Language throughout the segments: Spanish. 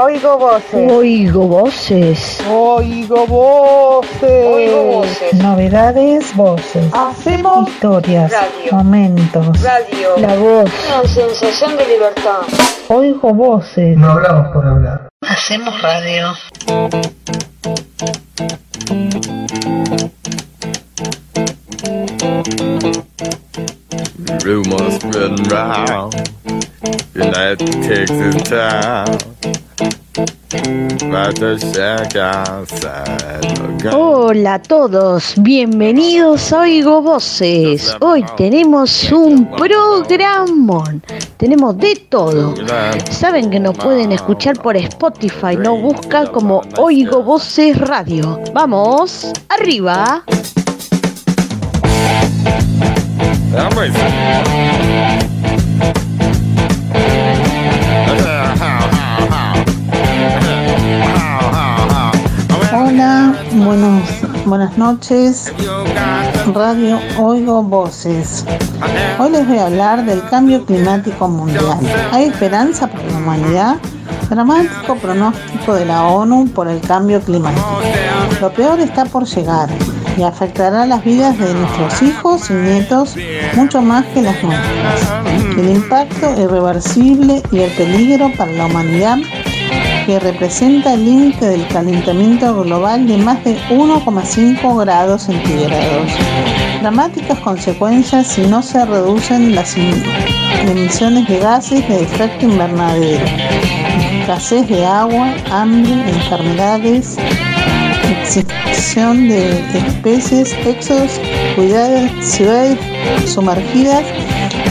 Oigo voces. Oigo voces. Oigo voces. Oigo voces. Novedades, voces. Hacemos Historias, Radio. momentos. Radio. La voz. Una sensación de libertad. Oigo voces. No hablamos por hablar. Hacemos radio. Rumors spreading round. United Texas town. Hola a todos, bienvenidos a Oigo Voces. Hoy tenemos un programón. Tenemos de todo. Saben que nos pueden escuchar por Spotify, no busca como Oigo Voces Radio. Vamos, arriba. Buenos, buenas noches. Radio Oigo Voces. Hoy les voy a hablar del cambio climático mundial. ¿Hay esperanza para la humanidad? Dramático pronóstico de la ONU por el cambio climático. Lo peor está por llegar y afectará las vidas de nuestros hijos y nietos mucho más que las nuestras. El impacto irreversible y el peligro para la humanidad que representa el límite del calentamiento global de más de 1,5 grados centígrados. Dramáticas consecuencias si no se reducen las em- emisiones de gases de efecto invernadero. Escasez de agua, hambre, enfermedades, extinción de especies, éxodos, ciudades sumergidas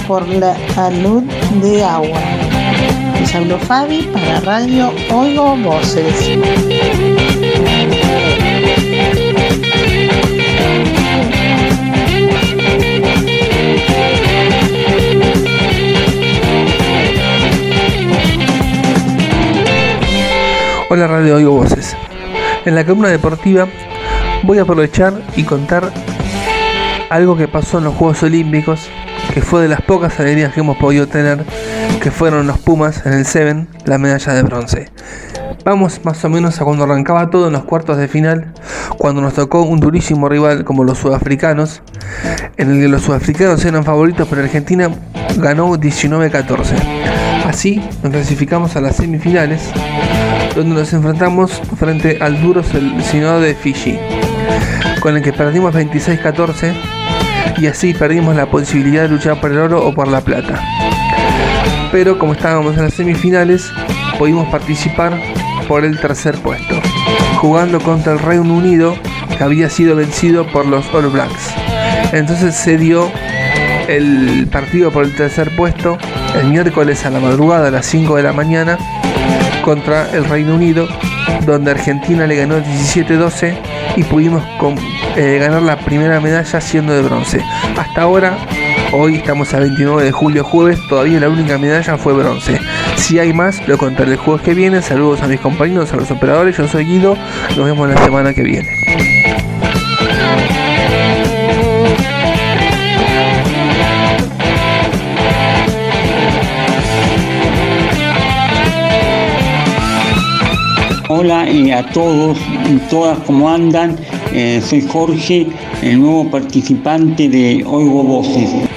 por la salud de agua. Les Fabi para Radio Oigo Voces. Hola Radio Oigo Voces. En la columna deportiva voy a aprovechar y contar algo que pasó en los Juegos Olímpicos, que fue de las pocas alegrías que hemos podido tener, que fueron los Pumas en el Seven, la medalla de bronce. Vamos más o menos a cuando arrancaba todo en los cuartos de final, cuando nos tocó un durísimo rival como los sudafricanos, en el que los sudafricanos eran favoritos, pero Argentina ganó 19-14. Así nos clasificamos a las semifinales, donde nos enfrentamos frente al duro seleccionado de Fiji, con el que perdimos 26-14 y así perdimos la posibilidad de luchar por el oro o por la plata. Pero como estábamos en las semifinales, pudimos participar por el tercer puesto, jugando contra el Reino Unido que había sido vencido por los All Blacks. Entonces se dio el partido por el tercer puesto el miércoles a la madrugada a las 5 de la mañana contra el Reino Unido, donde Argentina le ganó 17-12 y pudimos eh, ganar la primera medalla siendo de bronce. Hasta ahora, hoy estamos a 29 de julio, jueves, todavía la única medalla fue bronce. Si hay más, lo contaré el jueves que viene. Saludos a mis compañeros, a los operadores. Yo soy Guido. Nos vemos la semana que viene. Hola eh, a todos y todas, ¿cómo andan? Eh, soy Jorge, el nuevo participante de Oigo Voces.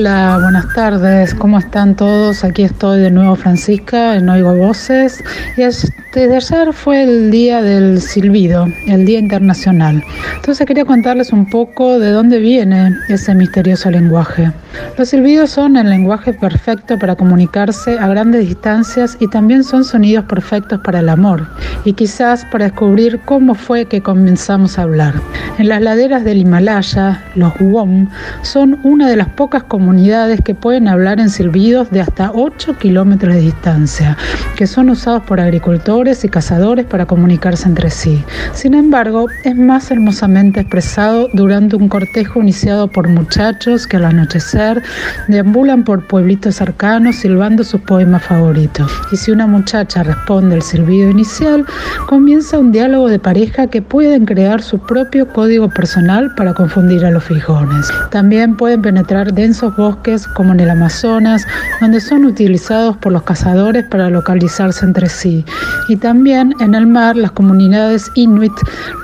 Hola, buenas tardes, ¿cómo están todos? Aquí estoy de nuevo Francisca en Oigo Voces y es- desde ayer fue el día del silbido, el Día Internacional. Entonces quería contarles un poco de dónde viene ese misterioso lenguaje. Los silbidos son el lenguaje perfecto para comunicarse a grandes distancias y también son sonidos perfectos para el amor y quizás para descubrir cómo fue que comenzamos a hablar. En las laderas del Himalaya, los Wom son una de las pocas comunidades comunidades que pueden hablar en silbidos de hasta 8 kilómetros de distancia, que son usados por agricultores y cazadores para comunicarse entre sí. Sin embargo, es más hermosamente expresado durante un cortejo iniciado por muchachos que al anochecer deambulan por pueblitos cercanos silbando sus poemas favoritos. Y si una muchacha responde al silbido inicial, comienza un diálogo de pareja que pueden crear su propio código personal para confundir a los fijones. También pueden penetrar densos bosques como en el Amazonas, donde son utilizados por los cazadores para localizarse entre sí. Y también en el mar las comunidades inuit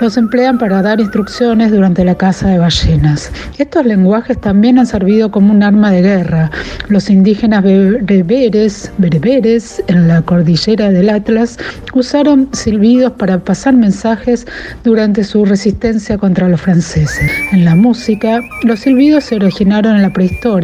los emplean para dar instrucciones durante la caza de ballenas. Estos lenguajes también han servido como un arma de guerra. Los indígenas bereberes, bereberes en la cordillera del Atlas usaron silbidos para pasar mensajes durante su resistencia contra los franceses. En la música, los silbidos se originaron en la prehistoria.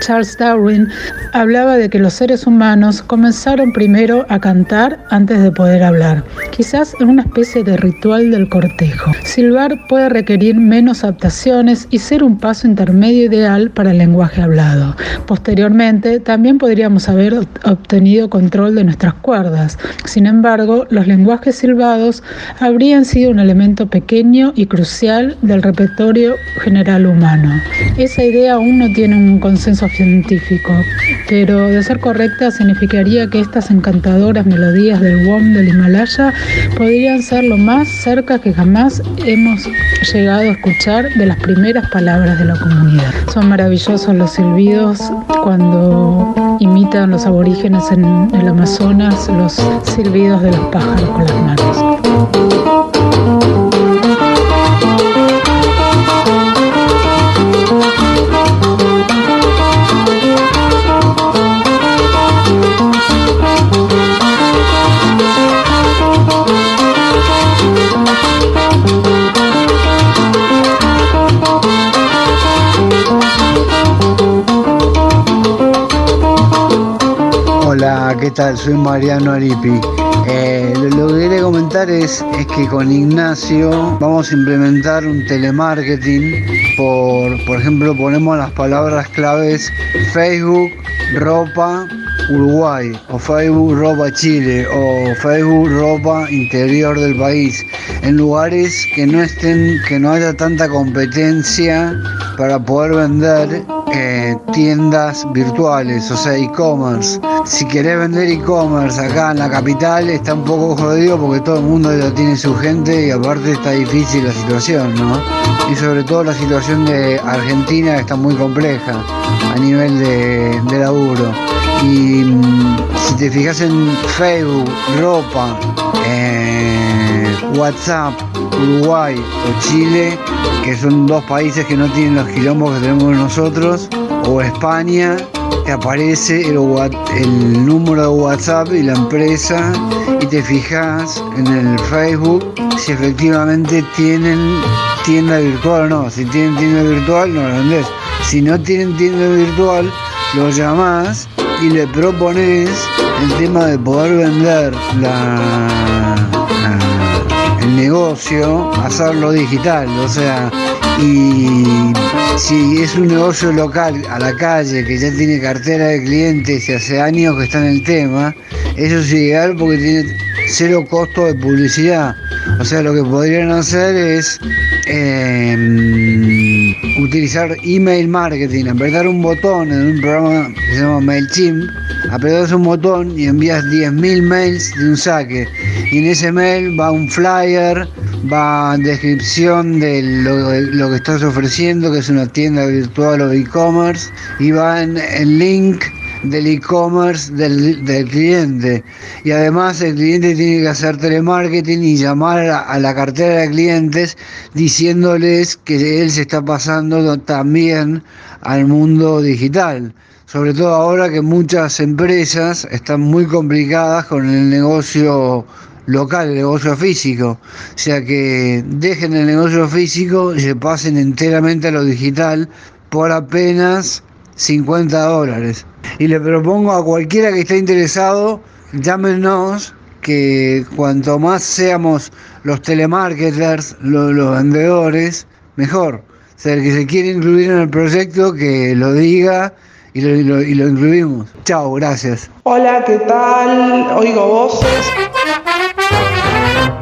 Charles Darwin hablaba de que los seres humanos comenzaron primero a cantar antes de poder hablar, quizás en una especie de ritual del cortejo. Silbar puede requerir menos adaptaciones y ser un paso intermedio ideal para el lenguaje hablado. Posteriormente, también podríamos haber obtenido control de nuestras cuerdas. Sin embargo, los lenguajes silbados habrían sido un elemento pequeño y crucial del repertorio general humano. Esa idea aún no tiene un consenso científico, pero de ser correcta significaría que estas encantadoras melodías del WOM del Himalaya podrían ser lo más cerca que jamás hemos llegado a escuchar de las primeras palabras de la comunidad. Son maravillosos los silbidos cuando imitan los aborígenes en el Amazonas los silbidos de los pájaros con las manos. ¿Qué tal? Soy Mariano Aripi. Eh, lo, que quería comentar es, es que con Ignacio vamos a implementar un telemarketing. Por, por ejemplo, ponemos las palabras claves Facebook, ropa, Uruguay, o Facebook, ropa, Chile, o Facebook, ropa, interior del país. En lugares que no estén, que no haya tanta competencia para poder vender eh, tiendas virtuales, o sea, e-commerce. Si querés vender e-commerce acá en la capital está un poco jodido porque todo el mundo ya tiene su gente y aparte está difícil la situación, ¿no? Y sobre todo la situación de Argentina está muy compleja a nivel de, de laburo. Y mm, si te fijas en Facebook, ropa, eh, WhatsApp, Uruguay o Chile, que son dos países que no tienen los quilombos que tenemos nosotros, o España, te aparece el, número de WhatsApp y la empresa y te fijas en el Facebook si efectivamente tienen tienda virtual o no. Si tienen tienda virtual, no lo vendés. Si no tienen tienda virtual, lo llamás y le propones el tema de poder vender la- el negocio, hacerlo digital, o sea, y si es un negocio local a la calle que ya tiene cartera de clientes y hace años que está en el tema, eso es ideal porque tiene cero costo de publicidad. O sea, lo que podrían hacer es eh, utilizar email marketing, apretar un botón en un programa que se llama MailChimp, apretas un botón y envías 10.000 mails de un saque. Y en ese mail va un flyer, va descripción de lo, lo que estás ofreciendo, que es una tienda virtual o e-commerce, y va en el link del e-commerce del, del cliente. Y además el cliente tiene que hacer telemarketing y llamar a, a la cartera de clientes diciéndoles que él se está pasando también al mundo digital. Sobre todo ahora que muchas empresas están muy complicadas con el negocio local, el negocio físico. O sea que dejen el negocio físico y se pasen enteramente a lo digital por apenas 50 dólares. Y le propongo a cualquiera que esté interesado, llámenos, que cuanto más seamos los telemarketers, lo- los, vendedores, mejor. sea, el que se quiere incluir en el proyecto, que lo diga y lo, y lo- y lo incluimos. Chao, gracias. Hola, ¿qué tal? Oigo voces.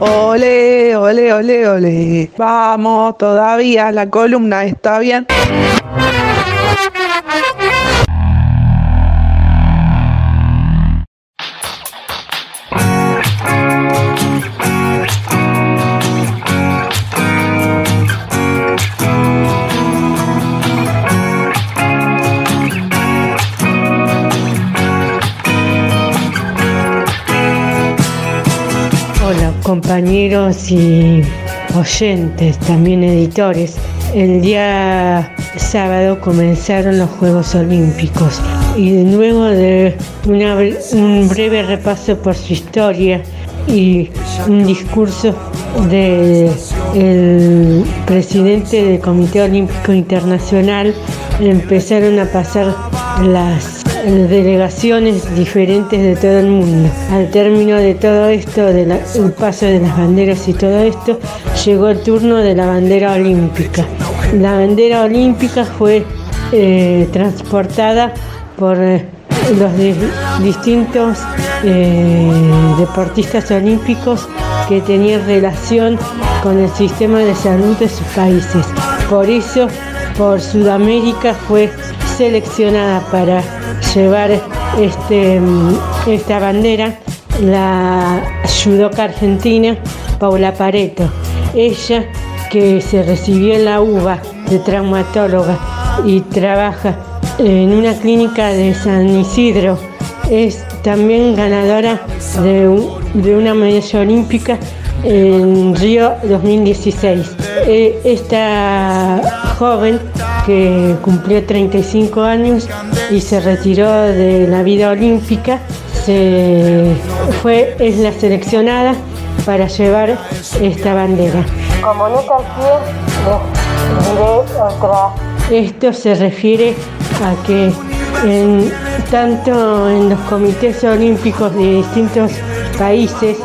Ole, ole, ole, ole. Vamos, todavía la columna está bien. Y oyentes, también editores. El día sábado comenzaron los Juegos Olímpicos y luego de un breve repaso por su historia y un discurso del presidente del Comité Olímpico Internacional empezaron a pasar las delegaciones diferentes de todo el mundo. Al término de todo esto, del paso de las banderas y todo esto, llegó el turno de la bandera olímpica. La bandera olímpica fue eh, transportada por eh, los di- distintos eh, deportistas olímpicos que tenían relación con el sistema de salud de sus países. Por eso, por Sudamérica fue seleccionada para llevar este, mm, esta bandera la judoka argentina Paula Pareto. Ella que se recibió en la UBA de traumatóloga y trabaja en una clínica de San Isidro, es también ganadora de, un- de una medalla olímpica en Río 2016. Eh, Esta joven que cumplió 35 años y se retiró de la vida olímpica, se fue, es la seleccionada para llevar esta bandera. Como diré otra. Esto se refiere a que en- tanto en los comités olímpicos de distintos países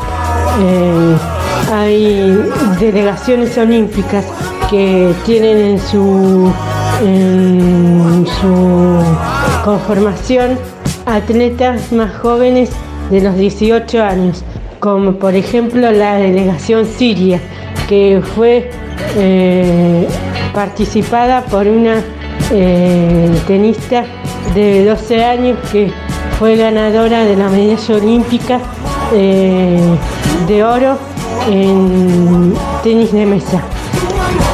eh, hay delegaciones olímpicas que tienen en su, conformación atletas más jóvenes de los 18 años, como por ejemplo la delegación siria, que fue eh, participada por una eh, tenista de 12 años que fue ganadora de la medalla olímpica eh, de oro en tenis de mesa.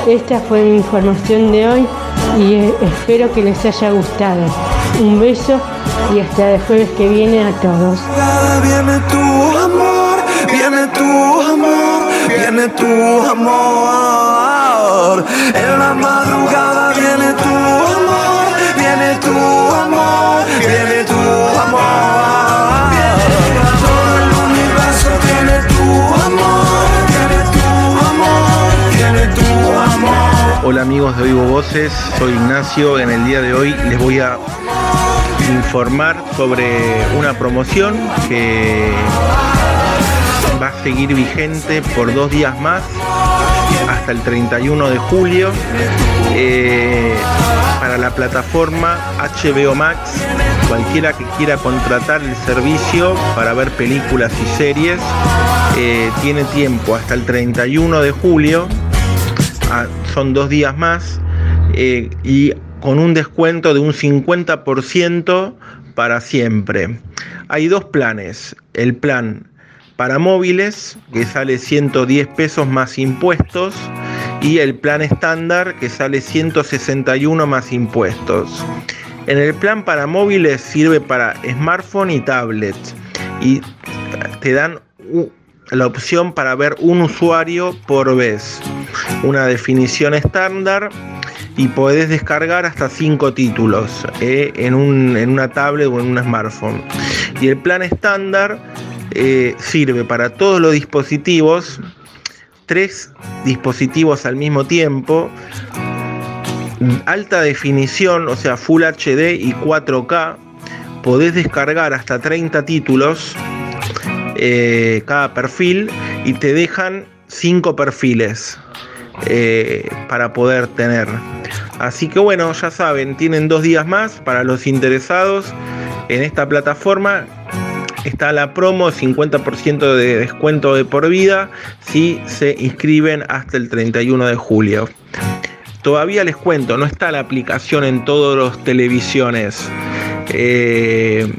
Esta fue mi información de hoy y eh, espero que les haya gustado. Un beso y hasta el jueves que viene a todos. Viene tu amor, viene tu amor, viene tu amor. En la madrugada viene tu amor, viene tu amor, viene tu amor. Hola amigos de Oigo Voces, soy Ignacio. En el día de hoy les voy a informar sobre una promoción que va a seguir vigente por dos días más hasta el 31 de julio eh, para la plataforma HBO Max. Cualquiera que quiera contratar el servicio para ver películas y series eh, tiene tiempo hasta el 31 de julio son dos días más eh, y con un descuento de un 50% para siempre. Hay dos planes. El plan para móviles, que sale 110 pesos más impuestos, y el plan estándar, que sale 161 más impuestos. En el plan para móviles sirve para smartphone y tablet, y te dan la opción para ver un usuario por vez, una definición estándar y podés descargar hasta 5 títulos eh, en, un- en una tablet o en un smartphone. Y el plan estándar eh, sirve para todos los dispositivos, tres dispositivos al mismo tiempo, alta definición, o sea, Full HD y 4K, podés descargar hasta 30 títulos eh, cada perfil y te dejan 5 perfiles eh, para poder tener. Así que bueno, ya saben, tienen dos días más para los interesados en esta plataforma. Está la promo, 50% de descuento de por vida si se inscriben hasta el 31 de julio. Todavía les cuento, no está la aplicación en todas las televisiones. Eh,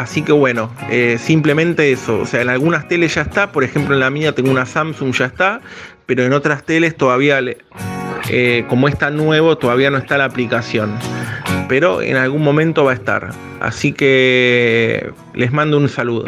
así que bueno, eh, simplemente eso. O sea, en algunas teles ya está, por ejemplo en la mía tengo una Samsung, ya está, pero en otras teles todavía, eh, como está nuevo, todavía no está la aplicación. Pero en algún momento va a estar. Así que les mando un saludo.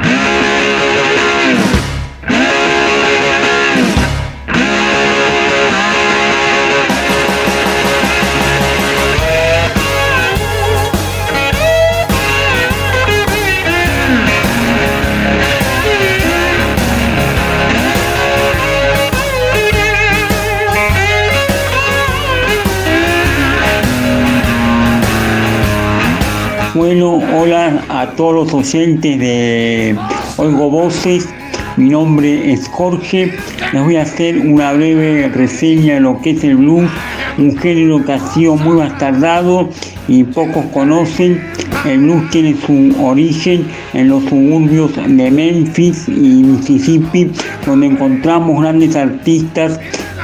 Hola a todos los oyentes de Oigo Voces. Mi nombre es Jorge. Les voy a hacer una breve reseña de lo que es el blues, un género que ha sido muy bastardado y pocos conocen. El blues tiene su origen en los suburbios de Memphis y Mississippi, donde encontramos grandes artistas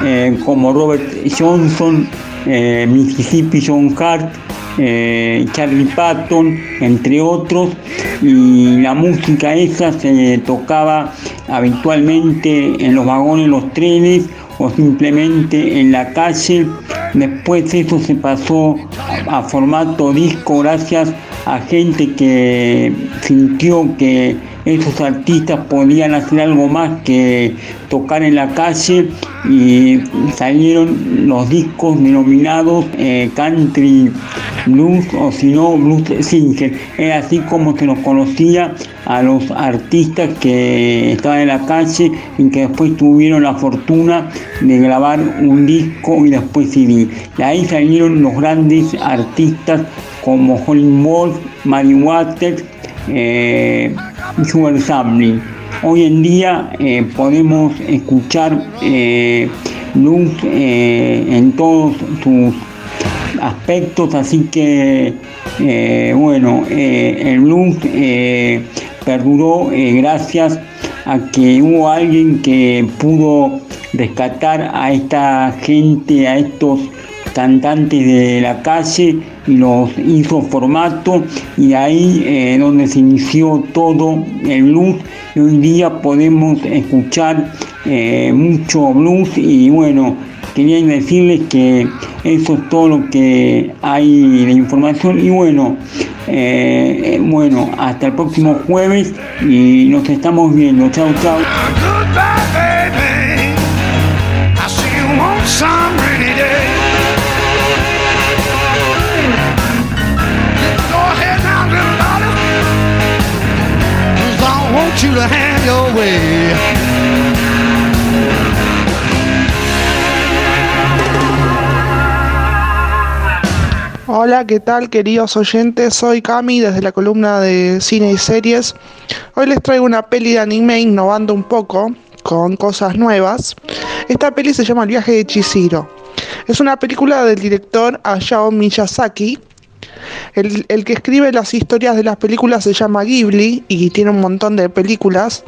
eh, como Robert Johnson, eh, Mississippi John Hart, eh, Charlie Patton, entre otros, y la música esa se tocaba habitualmente en los vagones, los trenes o simplemente en la calle. Después eso se pasó a formato disco gracias a gente que sintió que esos artistas podían hacer algo más que tocar en la calle y salieron los discos denominados eh, country blues o si no blues singer. Es así como se nos conocía a los artistas que estaban en la calle y que después tuvieron la fortuna de grabar un disco y después CD. Y ahí salieron los grandes artistas como Holly Wolf, Mary Waters, eh, Sampling. Hoy en día eh, podemos escuchar eh, blues eh, en todos sus aspectos, así que eh, bueno, el blues perduró gracias a que hubo alguien que pudo rescatar a esta gente, a estos cantantes de la calle y los hizo formato y ahí eh, donde se inició todo el blues y hoy día podemos escuchar eh, mucho blues y bueno quería decirles que eso es todo lo que hay de información y bueno eh, bueno hasta el próximo jueves y nos estamos viendo. Chao chao Hola, ¿qué tal queridos oyentes? Soy Cami desde la columna de cine y series. Hoy les traigo una peli de anime innovando un poco con cosas nuevas. Esta peli se llama El viaje de Chihiro. Es una película del director Hayao Miyazaki. El, el que escribe las historias de las películas se llama Ghibli y tiene un montón de películas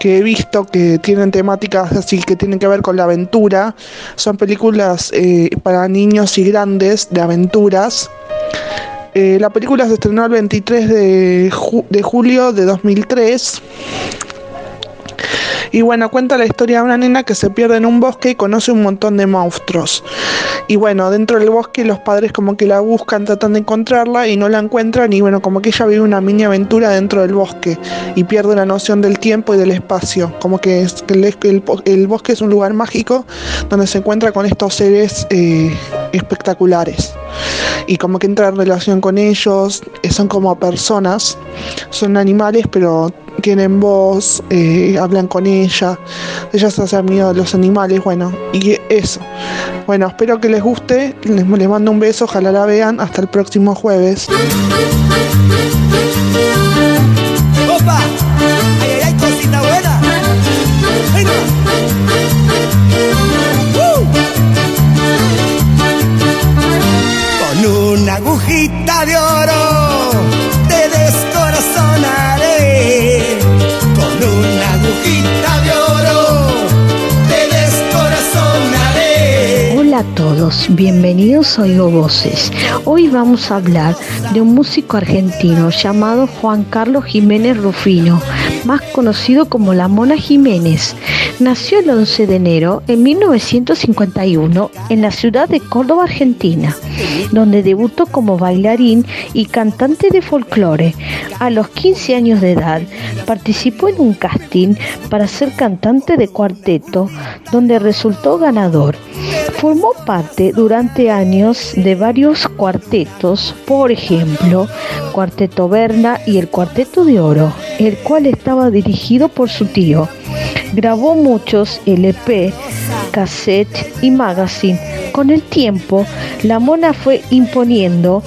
que he visto que tienen temáticas así que tienen que ver con la aventura. Son películas eh, para niños y grandes de aventuras. Eh, la película se estrenó el 23 de, de julio de 2003. Y bueno, cuenta la historia de una nena que se pierde en un bosque y conoce un montón de monstruos. Y bueno, dentro del bosque los padres como que la buscan, tratan de encontrarla y no la encuentran. Y bueno, como que ella vive una mini aventura dentro del bosque y pierde la noción del tiempo y del espacio. Como que, es, que el, bosque es un lugar mágico donde se encuentra con estos seres eh, espectaculares. Y como que entra en relación con ellos, eh, son como personas, son animales, pero tienen voz, eh, hablan con ella, ellas se hacen miedo de los animales, bueno, y eso. Bueno, espero que les guste, les, mando un beso, ojalá la vean, hasta el próximo jueves. Con una agujita de oro Hola a todos, bienvenidos a Oigo Voces. Hoy vamos a hablar de un músico argentino llamado Juan Carlos Jiménez Rufino, más conocido como La Mona Jiménez. Nació el 11 de enero en 1951 en la ciudad de Córdoba, Argentina, donde debutó como bailarín y cantante de folclore. A los 15 años de edad participó en un casting para ser cantante de cuarteto, donde resultó ganador. Formó parte durante años de varios cuartetos, por ejemplo, Cuarteto Berna y el Cuarteto de Oro, el cual estaba dirigido por su tío. Grabó muchos LP, cassette y magazine. Con el tiempo, la mona fue imponiendo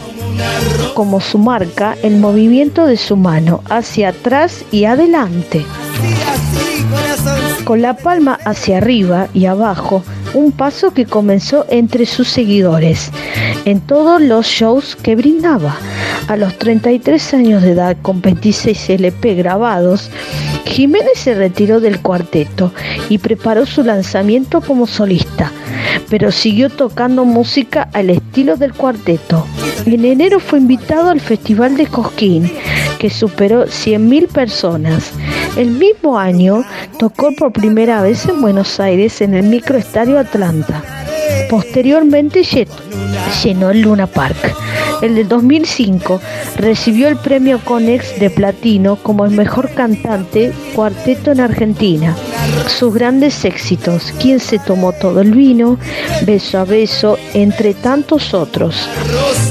como su marca el movimiento de su mano hacia atrás y adelante. Con la palma hacia arriba y abajo, un paso que comenzó entre sus seguidores en todos los shows que brindaba. A los 33 años de edad, con 26 LP grabados, Jiménez se retiró del cuarteto y preparó su lanzamiento como solista, pero siguió tocando música al estilo del cuarteto. En enero fue invitado al Festival de Cosquín, que superó 100.000 personas. El mismo año tocó por primera vez en Buenos Aires en el microestadio Atlanta. Posteriormente llenó el Luna Park. El de 2005 recibió el premio Conex de Platino como el mejor cantante cuarteto en Argentina. Sus grandes éxitos, Quien se tomó todo el vino, Beso a beso, entre tantos otros.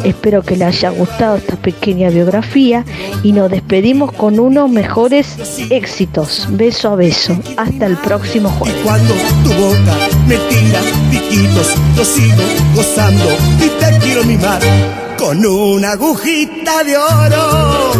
Espero que le haya gustado esta pequeña biografía y nos despedimos con unos mejores éxitos. Beso a beso. Hasta el próximo jueves. Cuando tu boca me tira piquitos, sigo gozando y te quiero mimar con una agujita de oro.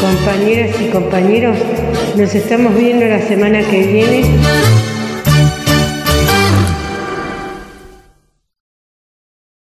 Compañeras y compañeros, nos estamos viendo la semana que viene